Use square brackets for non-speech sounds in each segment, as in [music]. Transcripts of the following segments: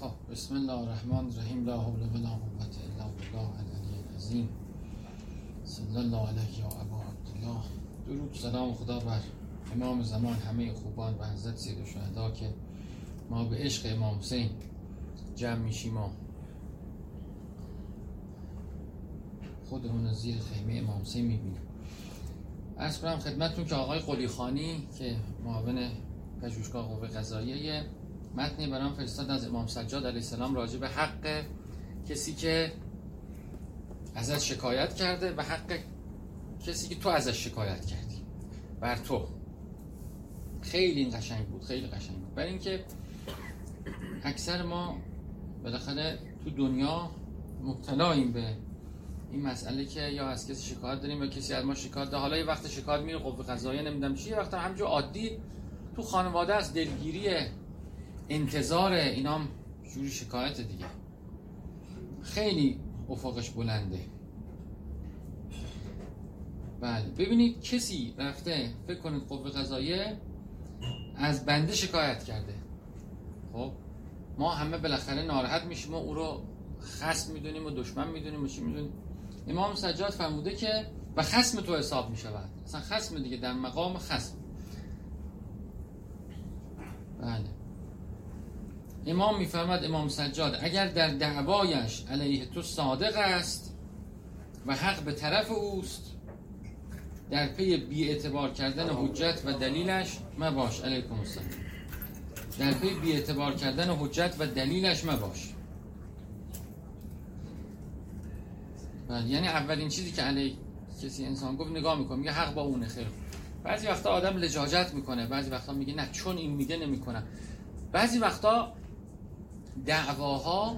خب بسم الله الرحمن الرحیم لا حول ولا قوت الا بالله العلی العظیم. صلی الله علیه یا ابا عبدالله. درود سلام خدا بر امام زمان همه خوبان و حضرت سید شهدا که ما به عشق امام حسین جمع میشیم و خودمون زیر خیمه امام حسین می‌بینیم. ارز کنم خدمتتون که آقای قلی خانی که معاون پژوهشگاه قوه قضاییه متنی برام فرستاد از امام سجاد علیه السلام راجع به حق کسی که ازش شکایت کرده و حق کسی که تو ازش شکایت کردی. بر تو. خیلی این قشنگ بود خیلی قشنگ بود. برای اینکه اکثر ما بالاخره تو دنیا مبتلاییم به این مسئله که یا از کسی شکایت داریم یا کسی از ما شکایت داره. حالا یه وقت شکایت میره قوه قضاییه نمی‌دونم چیه. وقت همجور عادی تو خانواده از دلگیری انتظار اینام جوری شکایت دیگه. خیلی افقش بلنده. بله ببینید کسی رفته فکر کنید قوه قضاییه از بنده شکایت کرده. خب ما همه بالاخره ناراحت میشیم و او رو خصم می‌دونیم و دشمن می‌دونیم و چی می‌دونیم. امام سجاد فرموده که و خصم تو حساب می‌شود. اصلا خصم دیگه در مقام خصم. بله. امام میفرماد امام سجاد اگر در دعوایش علیه تو صادق است و حق به طرف اوست در پی بی اعتبار کردن حجت و دلیلش مباش. علیکم السلام. در پی بی اعتبار کردن حجت و دلیلش مباش. بله یعنی اولین چیزی که علیه کسی انسان گفت نگاه می‌کنه میگه حق با اونه خیر. بعضی وقتا آدم لجاجت می‌کنه بعضی وقتا میگه نه چون این میگه نمی‌کنه. بعضی وقتا دعواها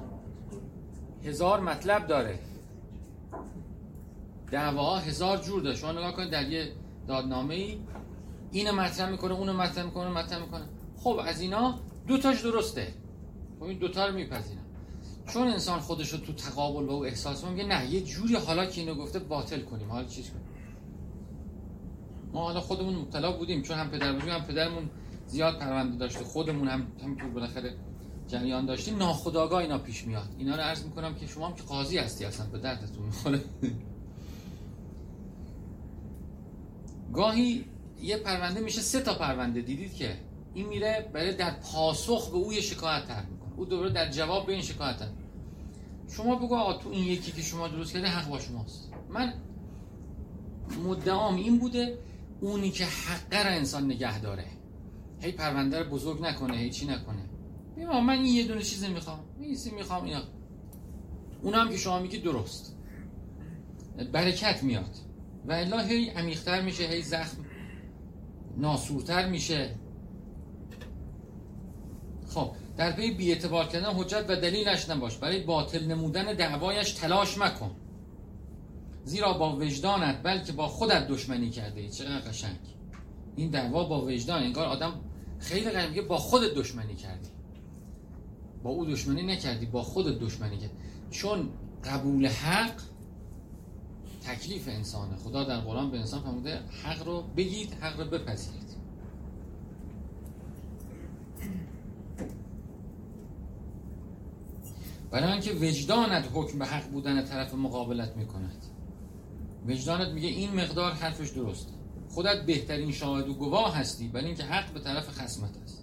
هزار مطلب داره. دعواها هزار جور داره. شما نگاه کنید در یه دادنامه ای اینو مطرح می‌کنه اونو مطرح می‌کنه مطرح می‌کنه. خب از اینا دو تاش درسته. خب این دوتا رو میپذیرم. چون انسان خودش رو تو تقابل با او احساس میگه نه یه جوری حالا که اینو گفته باطل کنیم. حالا چیز کنیم. ما حالا خودمون مبتلا بودیم چون هم پدر بودیم هم پدرمون زیاد پرونده داشته خودمون هم همینطور بالاخره جریان داشتیم ناخداگاه اینا پیش میاد. اینا رو عرض می‌کنم که شما هم که قاضی هستی اصلا به دردتون می‌خوره. گاهی یه پرونده میشه سه تا پرونده. دیدید که این میره برای در پاسخ به او شکایت تر می‌کنه. او دوباره در جواب به این شکایت تر شما بگو آقا تو این یکی که شما درست کرده حق با شماست. من مدعام این بوده اونی که حقه را انسان نگه داره. هی پرونده رو بزرگ نکنه هی چی نکنه. میگم من این یه دونه چیزی می‌خوام. این می‌خوام اینا. اون هم که شما میگی درست. برکت میاد. و الا هی عمیق‌تر میشه هی زخم ناسورتر میشه. خب در پی بی اعتبار کردن حجت و دلیلش نباش. برای باطل نمودن دعوایش تلاش مکن. زیرا با وجدانت بلکه با خودت دشمنی کرده ای. چقدر قشنگ. این دعوا با وجدان. انگار آدم خیلی قشنگه با خودت دشمنی کردی. با او دشمنی نکردی با خودت دشمنی کردی چون قبول حق تکلیف انسانه خدا در قرآن به انسان فرموده حق رو بگید حق رو بپذیرید. برای اینکه وجدانت حکم به حق بودن طرف مقابلت می‌کند. وجدانت میگه این مقدار حرفش درست خودت بهترین شاهد و گواه هستی برای اینکه حق به طرف خصمت است.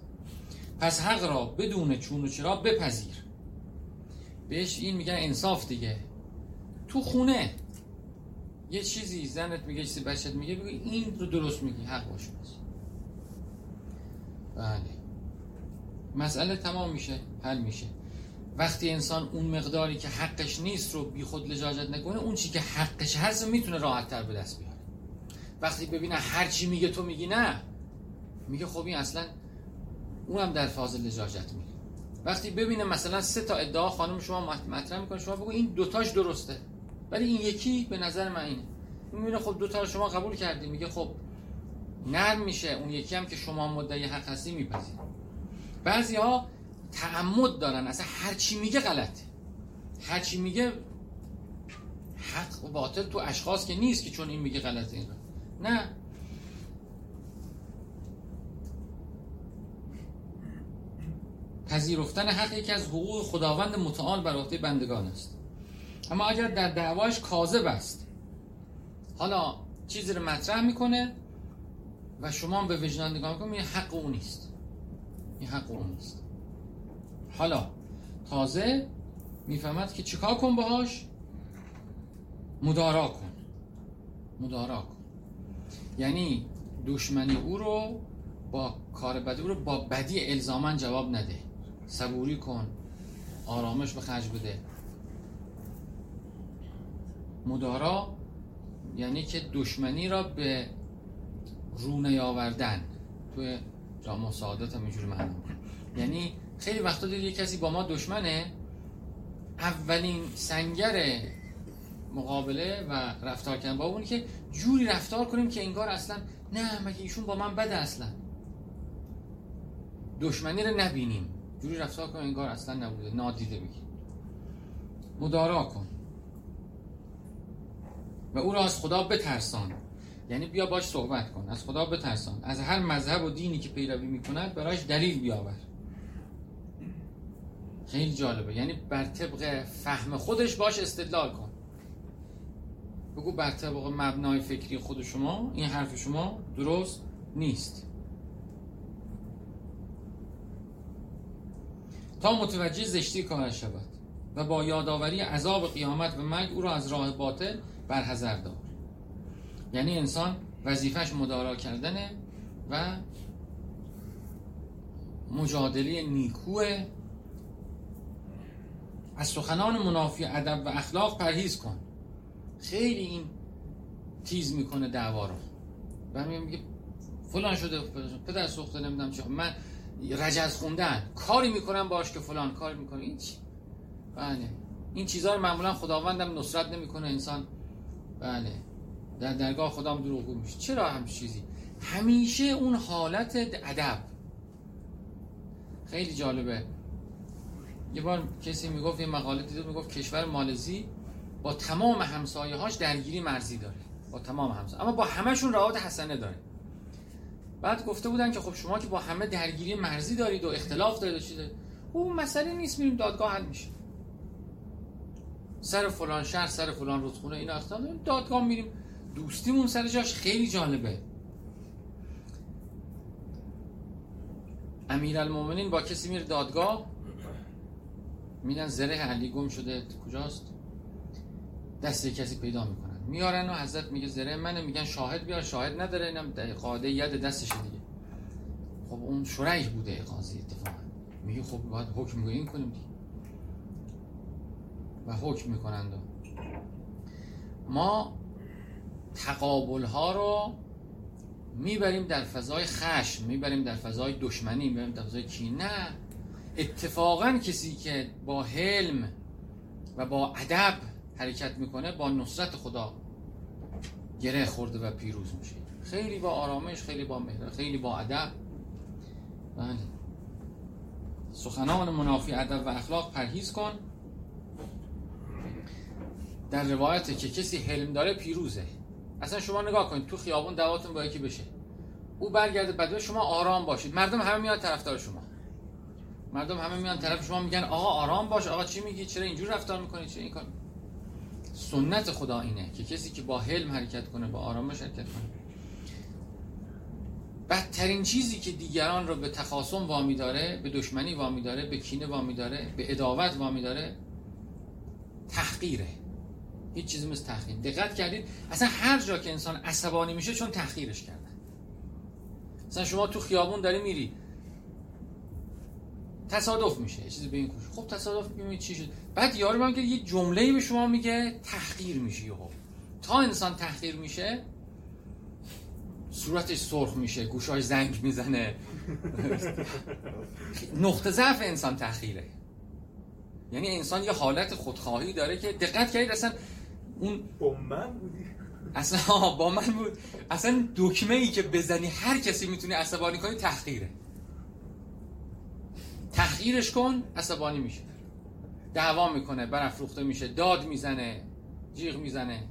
پس حق را بدون چون و چرا بپذیر. بهش این میگن انصاف دیگه. تو خونه یه چیزی زنت میگه چیزی بچت میگه بگو این رو درست میگی حق باشه بله. مسئله تمام میشه حل میشه. وقتی انسان اون مقداری که حقش نیست رو بی خود لجاجت نکنه اون چی که حقش هست می‌تونه راحت تر به دست بیاره. وقتی ببینه هر چی میگه تو میگی نه میگه خب این اصلا اونم در فاز لجاجت میگه. وقتی ببینه مثلا سه تا ادعا خانم شما مطرح می‌کنه شما بگو این دوتاش درسته. ولی این یکی به نظر من اینه. می‌بینه خب دوتا رو شما قبول کردی. میگه خب نرم میشه اون یکی هم که شما مدعی حق هستی میپذیر بعضی ها تعمد دارن. اصلا هر چی میگه غلطه هر چی میگه حق و باطل تو اشخاص که نیست که چون این میگه غلطه این نه. پذیرفتن حق یکی از حقوق خداوند متعال بر عهده بندگان است. اما اگر در دعواش کاذب است حالا چیزی رو مطرح می‌کنه و شما به وجدان نگاه می‌کنید این حق اون نیست. این حق اون نیست. حالا تازه می‌فهمد که چیکار کن باهاش؟ مدارا کن. مدارا کن. یعنی دشمنی او رو با کار بدی او رو با بدی الزاما جواب نده. صبوری کن. آرامش به خرج بده. مدارا یعنی که دشمنی را به رونه آوردن. توی جامعه سعادت هم اینجوری معنی یعنی خیلی وقتا دید یه کسی با ما دشمنه. اولین سنگر مقابله و رفتار کردن با اون که جوری رفتار کنیم که انگار اصلا نه مگه ایشون با من بده اصلا. دشمنی رو نبینیم. جوری رفتار کنیم انگار اصلا نبوده. نادیده بگیم مدارا کن. و او را از خدا بترسان. یعنی بیا باش صحبت کن. از خدا بترسان. از هر مذهب و دینی که پیروی می‌کند برایش دلیل بیاور. خیلی جالبه. یعنی بر طبق فهم خودش باش استدلال کن. بگو بر طبق مبنای فکری خود شما این حرف شما درست نیست. تا متوجه زشتی کار شود و با یادآوری عذاب قیامت و مرگ او را از راه باطل برحذر دار. یعنی انسان وظیفش مدارا کردنه و مجادله نیکوه. از سخنان منافی ادب و اخلاق پرهیز کن. خیلی این تیز می‌کنه دعوا رو. و میگه فلان شده پدر سوخته نمی‌دونم چه من رجز خوندن. کاری می‌کنم باش که فلان کار می‌کنه این چی؟ بله. این چیزها رو معمولا خداوندم نصرت نمی‌کنه انسان. بله. در درگاه خدام دروغگو میشه. چرا هم چیزی؟ همیشه اون حالت ادب. خیلی جالبه. یه بار کسی می‌گفت یه مقاله دیده می‌گفت کشور مالزی با تمام همسایه هاش درگیری مرزی داره. با تمام همسایه اما با همشون روابط حسنه داره. بعد گفته بودن که خب شما که با همه درگیری مرزی دارید و اختلاف دارید و چیزه او مسئله نیست میریم دادگاه حل میشه. سر فلان شهر سر فلان رودخونه اینا اختلاف دادگاه میریم. دوستیمون سر جاش خیلی جالبه. امیرالمومنین با کسی میره دادگاه میدن زره علی گم شده. کجاست؟ دست کسی پیدا می‌کنن میارن و حضرت میگه زره منه میگن شاهد بیار شاهد نداره اینم قاده ید دستش دیگه. خب اون شریح بوده قاضی اتفاقا. میگه خب باید حکم این کنیم دیگه. و حکم می‌کنند. ما تقابل ها رو می‌بریم در فضای خشم می‌بریم در فضای دشمنی می‌بریم در فضای کی؟ نه. اتفاقا کسی که با حلم و با ادب حرکت می‌کنه با نصرت خدا گره خورده و پیروز میشه. خیلی با آرامش خیلی با مهر خیلی با ادب. بله. سخنان منافی ادب و اخلاق پرهیز کن. در روایت که کسی حلم داره پیروزه. اصلا شما نگاه کنید تو خیابون دعواتون با یکی بشه. او برگرده بعد شما آرام باشید. مردم همه میاد طرفدار شما. مردم همه میان طرف شما میگن آقا آرام باش. آقا چی میگی؟ چرا اینجور رفتار می‌کنی؟ چرا این کار سنت خدا اینه که کسی که با حلم حرکت کنه با آرامش حرکت کنه. بدترین چیزی که دیگران رو به تخاصم وامی داره به دشمنی وامی داره به کینه وامی داره به اداوت وامی داره تحقیره. هیچ چیزی مثل تحقیر. دقت کردید؟ اصلا هر جا که انسان عصبانی میشه چون تحقیرش کردن مثلا شما تو خیابون داری میری. تصادف میشه یه چیزی به این کوش خب تصادف می‌بینید چی شد؟ بعد یارو من یه جمله به شما میگه تحقیر میشی خب تا انسان تحقیر میشه صورتش سرخ میشه گوشای زنگ می‌زنه. [laughs] نقطه ضعف انسان تحقیره. یعنی انسان یه حالت خودخواهی داره که دقت کردید اصلا اون با من بودی؟ اصلا با من بود. اصلا دکمه ای که بزنی هر کسی می‌تونی عصبانی کنی تحقیره. تحقیرش کن عصبانی میشه. دعوا می‌کنه برافروخته میشه داد می‌زنه جیغ می‌زنه.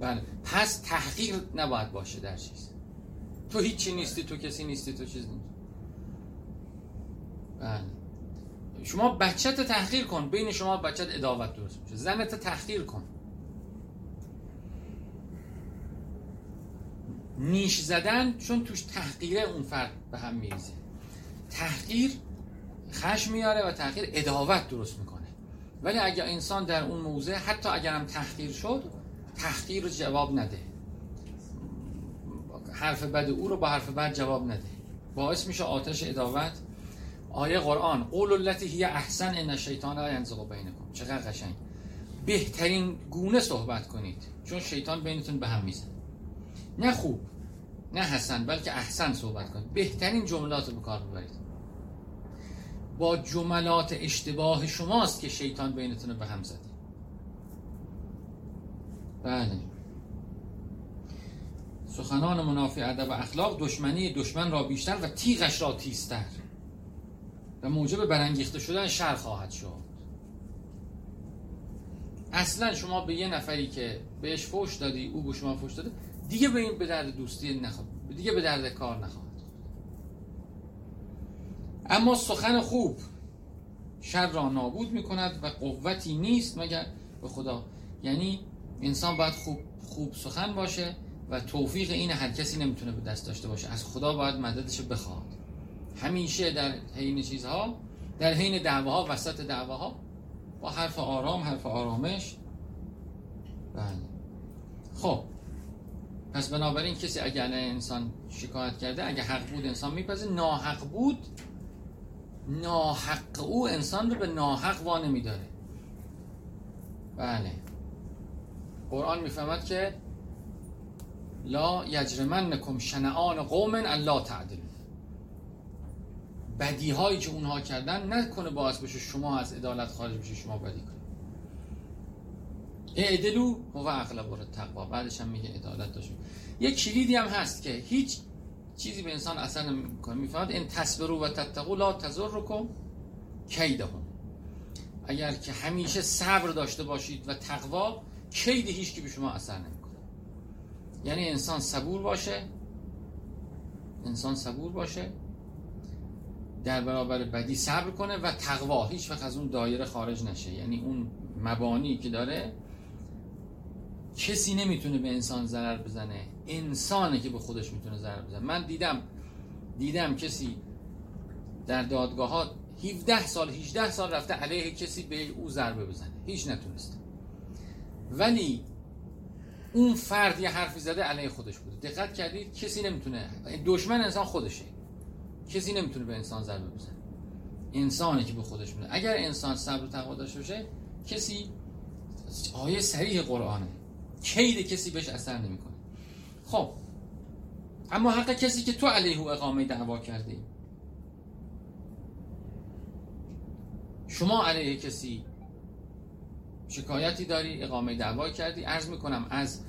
بله پس تحقیر نباید باشه در چیز. تو هیچی نیستی تو کسی نیستی تو چیز نیست بله. شما بچت تحقیر کن بین شما بچت اداوت درست میشه. زنت تحقیر کن. نیش زدن چون توش تحقیره اون فرد به هم میریزه. تحقیر خشم میاره و تحقیر اداوت درست می‌کنه. ولی اگر انسان در اون موضع حتی اگر هم تحقیر شد تحقیر جواب نده. حرف بد او رو با حرف بد جواب نده. باعث میشه آتش اداوت آیه قرآن قول التي هی احسن ان شیطان لا ینزغ بینکم چقدر قشنگ. بهترین گونه صحبت کنید چون شیطان بینتون به هم می‌زنه. نه خوب. نه حسن بلکه احسن صحبت کنید. بهترین جملات رو به کار ببرید. با جملات اشتباه شماست که شیطان بینتون رو به هم زده. بله. سخنان منافی ادب و اخلاق دشمنی دشمن را بیشتر و تیغش را تیزتر. و موجب برانگیخته شدن شر خواهد شد. اصلا شما به یه نفری که بهش فوش دادی او به شما فوش داده دیگه به این به درد دوستی نخواد. دیگه به درد کار نخواهد اما سخن خوب شر را نابود می کند و قوتی نیست مگر به خدا. یعنی انسان باید خوب خوب سخن باشه و توفیق این هر کسی نمی‌تونه به دست داشته باشه. از خدا باید مددش بخواد. همیشه در حین چیزها در حین دعواها وسط دعواها با حرف آرام حرف آرامش. بله. خب. پس بنابراین کسی اگر انسان شکایت کرده اگر حق بود انسان میپذه ناحق بود ناحق او انسان رو به ناحق وانه میداره. بله. قرآن می‌فهمد که لا یجرمنکم شنعان قوم الا تعدل بدی هایی که اونها کردن نکنه باعث بشه شما از عدالت خارج بشه شما بدی کنید اعدلو هو اغلب تقوا. بعدش هم میگه عدالت داشته یه کلیدی هم هست که هیچ چیزی به انسان اثر نمی‌کنه. می‌فهمد این تصبرو و تتقو لا تضرکم کیدهم. اگر که همیشه صبر داشته باشید و تقوا کید هیچ که به شما اثر نمی‌کنه. یعنی انسان صبور باشه. انسان صبور باشه. در برابر بدی صبر کنه و تقوا. هیچ وقت از اون دایره خارج نشه. یعنی اون مبانی که داره کسی نمی‌تونه به انسان ضرر بزنه. انسانه که به خودش می‌تونه ضرر بزنه. من دیدم دیدم کسی در دادگاه ها 17 سال 18 سال رفته علیه کسی به او ضربه بزنه. هیچ نتونسته. ولی اون فرد یه حرفی زده علیه خودش بوده. دقت کردید کسی نمی‌تونه دشمن انسان خودشه. کسی نمی‌تونه به انسان ضربه بزنه. انسانی که به خودش میده اگر انسان صبر و تقوا داشته باشه کسی آیه صریح قرآنه. کید کسی بهش اثر نمی‌کنه. خب. اما حق کسی که تو علیه او اقامه دعوا کرده. شما علیه کسی شکایتی داری اقامه دعوا کردی. عرض می‌کنم از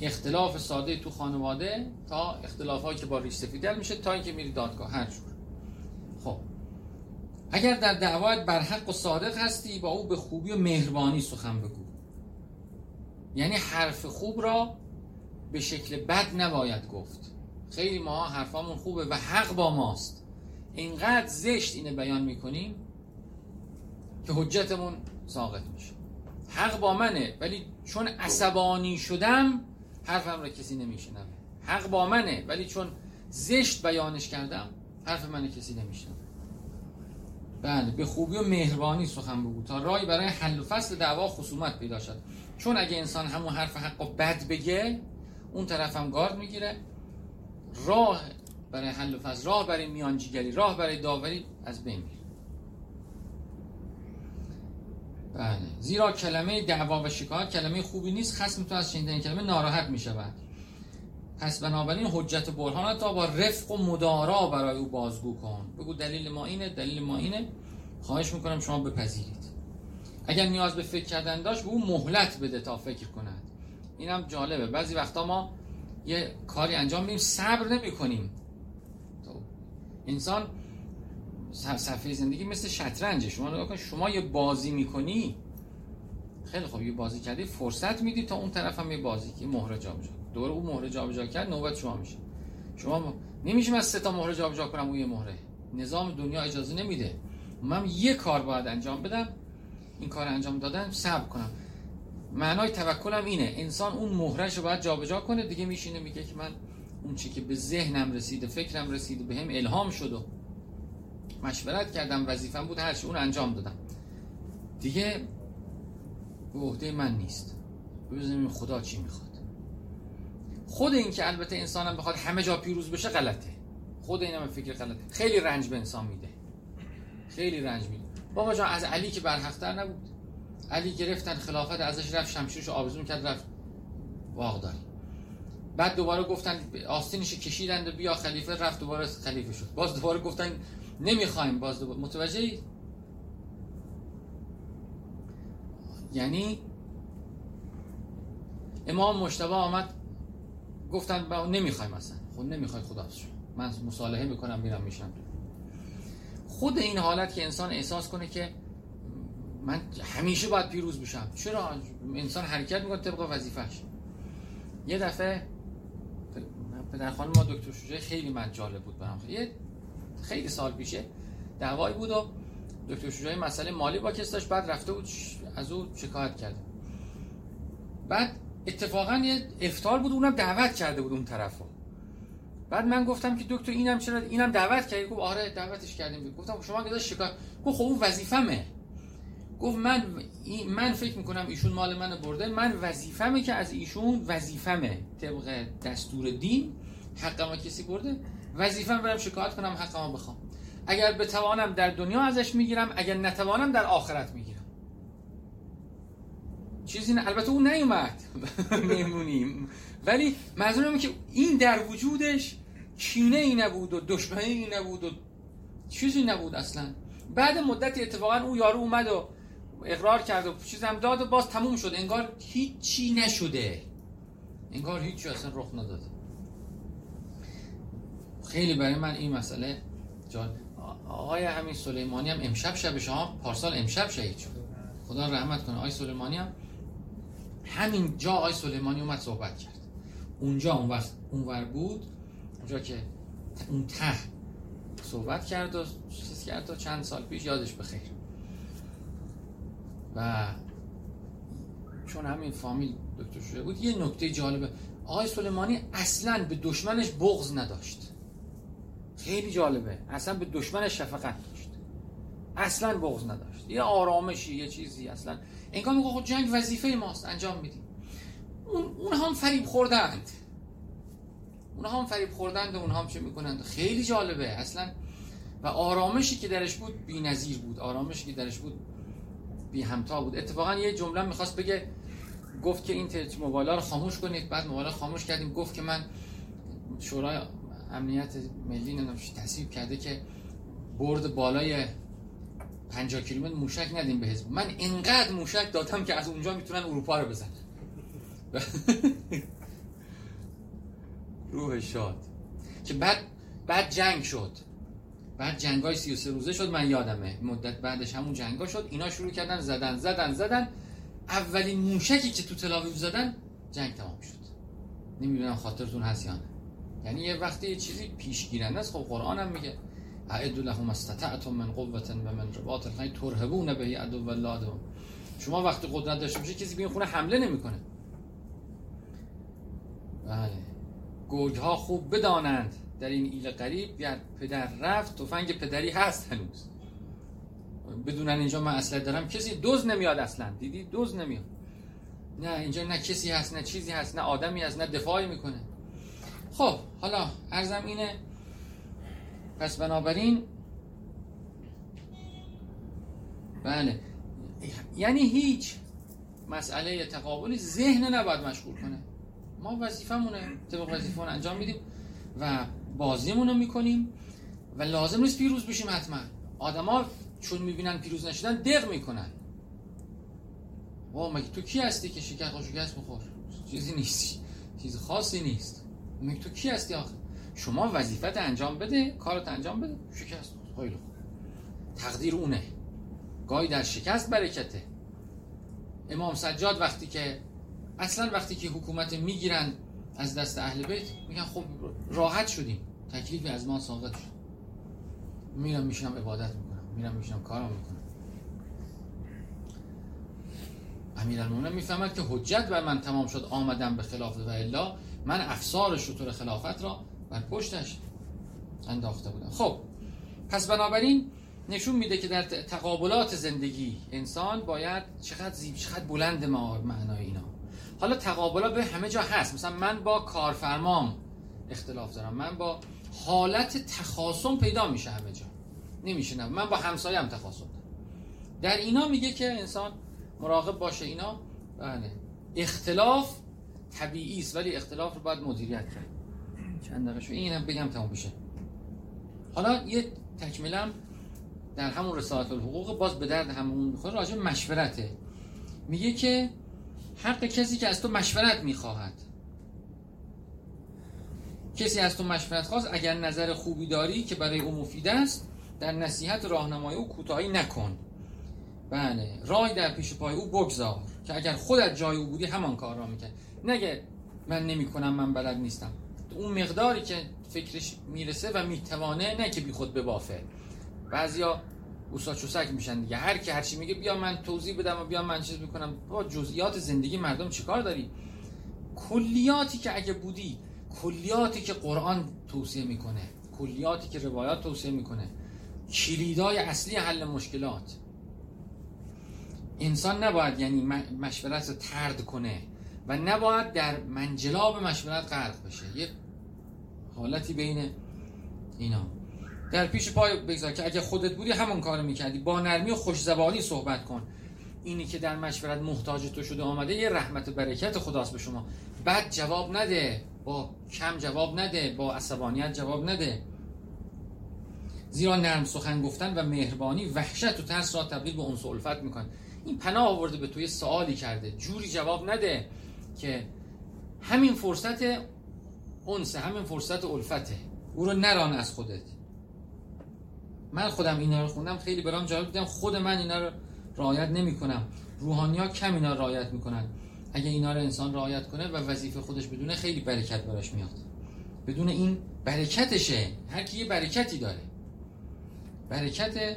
اختلاف ساده تو خانواده تا اختلاف که با ریش سفیدل میشه تا اینکه میری دادگاه. هر جور. خب. اگر در دعوایت بر حق و صادق هستی با او به خوبی و مهربانی سخن بگو. یعنی حرف خوب را به شکل بد نباید گفت. خیلی ما حرفامون خوبه و حق با ماست. اینقدر زشت اینه بیان می‌کنیم که حجتمون ساقط میشه. حق با منه ولی چون عصبانی شدم حرفم را کسی نمیشنوه. حق با منه ولی چون زشت بیانش کردم حرف من کسی نمیشنوه. بله به خوبی و مهربانی سخن بگو تا رای برای حل و فصل دعوا خصومت پیدا شد. چون اگه انسان همون حرف حق و بد بگه اون طرف هم گارد می‌گیره. راه برای حل و فصل راه برای میانجیگری راه برای داوری از بین میره. بله زیرا کلمه دعوا و شکایت کلمه خوبی نیست خصم تو از شنیدن کلمه ناراحت می شود پس بنابراین حجت برهان تا با رفق و مدارا برای او بازگو کن. بگو دلیل ما اینه دلیل ما اینه. خواهش می‌کنم شما بپذیرید. اگر نیاز به فکر کردن داشت به او مهلت بده تا فکر کند. اینم جالبه. بعضی وقتا ما یه کاری انجام میدیم صبر نمی کنیم انسان صفحه زندگی مثل شطرنجه. شما نگاه کن شما یه بازی می‌کنی خیلی خوب یه بازی کردی فرصت میدی تا اون طرف هم یه بازی که مهره جابجا دور اون مهره جابجا کرد نوبت شما میشه. شما. نمیشه من سه تا مهره جابجا کنم اون یه مهره. نظام دنیا اجازه نمیده. من یه کار باید انجام بدم این کار انجام دادن صبر کنم. معنای توکلم اینه انسان اون مهرش رو باید جابجا کنه دیگه میشینه میگه که من اون چی که به ذهنم رسیده فکرم رسیده به هم الهام شد و مشورت کردم وظیفم بود هرچی اون انجام دادم. دیگه به عهده من نیست. ببینیم خدا چی می‌خواد. خود این که البته انسانم بخواد همه جا پیروز بشه غلطه. خود اینم فکر غلطه. خیلی رنج به انسان میده. خیلی رنج میده. بابا جان از علی که برحقتر نبود. علی گرفتن خلافت ازش رفت شمشیرش آویزون کرد رفت واقداری بعد دوباره گفتن آستینش کشیدند و بیا خلیفه رفت دوباره خلیفه شد. باز دوباره گفتن نمی‌خوایم باز دوباره. متوجه یعنی امام مشتبه آمد گفتن با نمی‌خوایم اصلا خود نمی‌خوای خدا من مصالحه می‌کنم میرم میشم. خود این حالت که انسان احساس کنه که من همیشه باید پیروز بشم. چرا؟ انسان حرکت می‌کنه طبق وظیفش یه دفعه پدر خانم ما دکتر شجاعی خیلی من جالب بود برام. یه خیلی سال پیشه دعوایی بود و دکتر شجاعی مسئله مالی با کس داشت بعد رفته بود از او شکایت کرده بعد اتفاقا یه افتار بود اونم دعوت کرده بود اون طرفو بعد من گفتم که دکتر اینم چرا اینم دعوت کردی؟ گفت آره دعوتش کردیم گفتم شما که شکایت گفت خب اون وظیفمه. گفت من من فکر می‌کنم ایشون مال من برده. من وظیفمه که از ایشون وظیفمه. طبق دستور دین حق کسی برده. وظیفم برم شکایت کنم حق ما بخوام. اگر بتوانم در دنیا ازش می‌گیرم اگر نتوانم در آخرت می‌گیرم. چیزی نه. البته اون نیومد. [laughs] میمونیم ولی منظورم که این در وجودش کینه ای نبود و دشمنی ای نبود و چیزی نبود اصلا. بعد مدت اتفاقا او یارو اومد و اقرار کرد و چیزم داد و باز تموم شد. انگار هیچی نشده. انگار هیچی اصلا رخ نداده خیلی برای من این مسئله جان آقای همین سلیمانی هم امشب شب شما پارسال امشب شهید شد. خدا رحمت کنه. آقای سلیمانی هم همین جا آقای سلیمانی اومد صحبت کرد. اونجا اون وقت اونور بود اونجا که اون ته صحبت کرد و چیز کرد و چند سال پیش یادش بخیر. و چون همین فامیل دکتر شده بود یه نکته جالبه. آقای سلیمانی اصلا به دشمنش بغض نداشت. خیلی جالبه. اصلا به دشمنش شفقت داشت. اصلا بغض نداشت. یه آرامشی یه چیزی اصلا. انگار میگه خب جنگ وظیفه ماست انجام میدیم. اون اون هم فریب خوردند. اون هم فریب خوردند و اون هم چه می‌کنند؟ خیلی جالبه. اصلا و آرامشی که درش بود بی‌نظیر بود. آرامشی که درش بود بی همتا بود. اتفاقا یه جمله می‌خواست بگه گفت که این موبایل رو خاموش کنید. بعد موبایل خاموش کردیم. گفت که من شورای امنیت ملی تصویب کرده که برد بالای 50 کیلومتر موشک ندیم به حزب من اینقدر موشک دادم که از اونجا می‌تونن اروپا رو بزنن. [laughs] روح شاد. که بعد بعد جنگ شد. بعد جنگ های 33 روزه شد من یادمه. مدت بعدش همون جنگ ها شد اینا شروع کردن زدن زدن زدن. اولین موشکی که تو تلاویو زدن جنگ تمام شد. نمی‌دونم خاطرتون هست یا نه. یعنی یه وقتی یه چیزی پیش گیرنده است خب قرآن هم میگه. اعد لهم استطعتم من قوت و من رباط. الخیل ترهبون به عدو الله شما وقتی قدرت داشته باشید کسی به خونه حمله نمی‌کنه. بله. گرگ ها خوب بدانند در این ایل قریب یا پدر رفت تفنگ پدری هست هنوز. بدونن اینجا من اصلا دارم. کسی دوز نمیاد اصلا. دیدی؟ دوز نمیاد. نه اینجا نه کسی هست نه چیزی هست نه آدمی هست نه دفاعی می‌کنه. خب حالا ارزم اینه پس بنابراین بله. یعنی هیچ مسئله تقابلی ذهن نباید مشغول کنه. ما وظیفمونه طبق وظیفه انجام میدیم و بازیمون رو می‌کنیم و لازم نیست پیروز بشیم حتما. آدما چون می‌بینن پیروز نشدن دق می‌کنن. وا مگه تو کی هستی که شکر و شکست بخور؟ چیزی نیست چیز خاصی نیست. مگه تو کی هستی آخه؟ شما وظیفت انجام بده کارت انجام بده. شکست. خیلی خوب. تقدیر اونه. گاهی در شکست برکته. امام سجاد وقتی که اصلا وقتی که حکومت می‌گیرن از دست اهل بیت میگن خب راحت شدیم. تکلیفی از ما ساقط شد. میرم میشنم عبادت می‌کنم. میرم میشنم کارم می‌کنم. امیرالمومنین می‌فهمد که حجت بر من تمام شد آمدم به خلاف و الا. من افسار شطور خلافت را بر پشتش انداخته بودم خب پس بنابراین نشون میده که در تقابلات زندگی انسان باید چقدر زیب چقدر بلند معنای اینا. حالا تقابلات به همه جا هست. مثلا من با کارفرمام اختلاف دارم. من با حالت تخاصم پیدا میشه همه جا. نمیشه نه. من با همسایم تخاصم دارم. در اینا میگه که انسان مراقب باشه. اینا بله اختلاف طبیعی است ولی اختلاف رو باید مدیریت کرد. چند دقیقه شو. اینم بگم تمام بشه. حالا یه تکمیلم در همون رسالت الحقوق باز به درد همون می‌خوره راجع مشورته. میگه که حق کسی که از تو مشورت می‌خواهد کسی از تو مشورت خواست اگر نظر خوبی داری که برای او مفید است در نصیحت راهنمای او کوتاهی نکن. بله رای در پیش پای او بگذار که اگر خودت جای او بودی همان کار را می‌کرد. نگه من نمی‌کنم من بلد نیستم. اون مقداری که فکرش می‌رسه و می‌توانه نه که بی خود ببافه بعضیا اوسا چوسک میشن دیگه. هر کی هر چی میگه بیا من توضیح بدم و بیا من چیز می‌کنم. با جزئیات زندگی مردم چیکار داری؟ کلیاتی که اگه بودی کلیاتی که قرآن توصیه می‌کنه کلیاتی که روایات توصیه می‌کنه کلیدای اصلی حل مشکلات. انسان نباید یعنی مشورت ترد کنه و نباید در منجلاب مشورت غرق بشه. یه حالتی بین اینا. در پیش پای بگذار که اگه خودت بودی همون کارو می‌کردی. با نرمی و خوش زبانی صحبت کن. اینی که در مشورت محتاج تو شده آمده یه رحمت برکت خداست به شما. بعد جواب نده با کم جواب نده با عصبانیت جواب نده. زیرا نرم سخن گفتن و مهربانی وحشت و ترس را تبدیل به انس الفت میکن این پناه آورده به توی سوالی کرده. جوری جواب نده که همین فرصت انسه همین فرصت الفته. او رو نران از خودت. من خودم اینا رو خوندم خیلی برام جالب بودم. خود من اینا رو رعایت نمی کنم روحانی ها کم اینا رعایت می‌کنن. اگه اینا رو انسان رعایت کنه و وظیفه خودش بدونه خیلی برکت براش میاد بدون این برکتشه. هر کی یه برکتی داره. برکت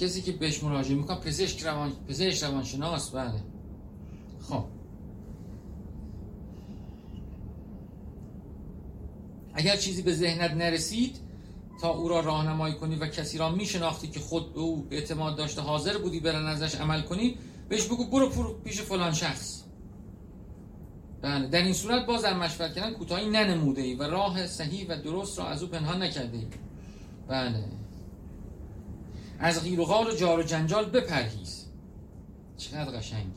کسی که بهش مراجعه می‌کنه پزشک روان پزشک روانشناس بله. خب. اگر چیزی به ذهنت نرسید تا او را راهنمایی کنی و کسی را میشناختی که خود به او اعتماد داشته حاضر بودی برن ازش عمل کنی بهش بگو برو پیش فلان شخص. بله در این صورت باز در مشورت کردن کوتاهی ننموده ای و راه صحیح و درست را از او پنهان نکرده بله. از غیر و غار و جار و جنجال بپرهیز. چقدر قشنگ.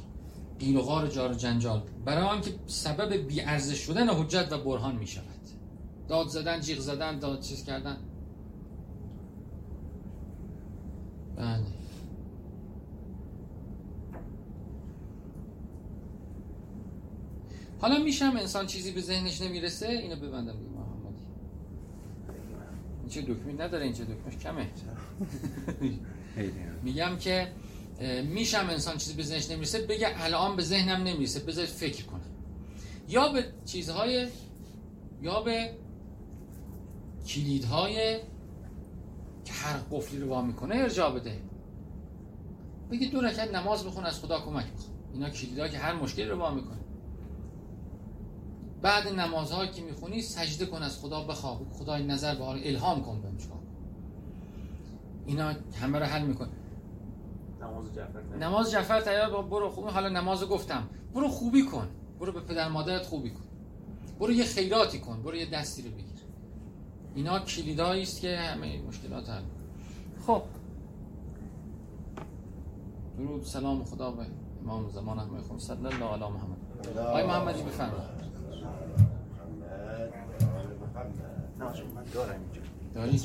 غیر و غار و جار و جنجال. برای آنکه سبب بی ارزش شدن حجت و برهان می شود داد زدن جیغ زدن داد چیز کردن. بله. حالا میشم انسان چیزی به ذهنش نمی‌رسه؟ اینو ببندم دیگه محمدی. این چه دکمی نداره؟ این چه دکمش کمه؟ میگم که میشم انسان چیزی به ذهنش نمی‌رسه بگه الان به ذهنم نمی‌رسه بذار فکر کنم. یا به چیزهای یا به کلیدهای که هر قفلی رو وا می‌کنه ارجاع بده. بگی دو رکعت نماز بخون از خدا کمک بخون. اینا کلیدها که هر مشکلی رو وا می‌کنه. بعد نمازها که می‌خونی سجده کن از خدا بخواه خدای نظر به حال الهام کن بهم چیکار اینا همه رو حل میکن نماز جعفر نماز جعفر تیار برو خوب حالا نماز گفتم. برو خوبی کن. برو به پدر مادرت خوبی کن. برو یه خیراتی کن. برو یه دستی رو بگیر. اینا کلیدایی است که همه مشکلات حل. خب. درود سلام خدا به امام زمان همه خون. صلی الله علی محمد. آقای محمدی بفرمایید. داری؟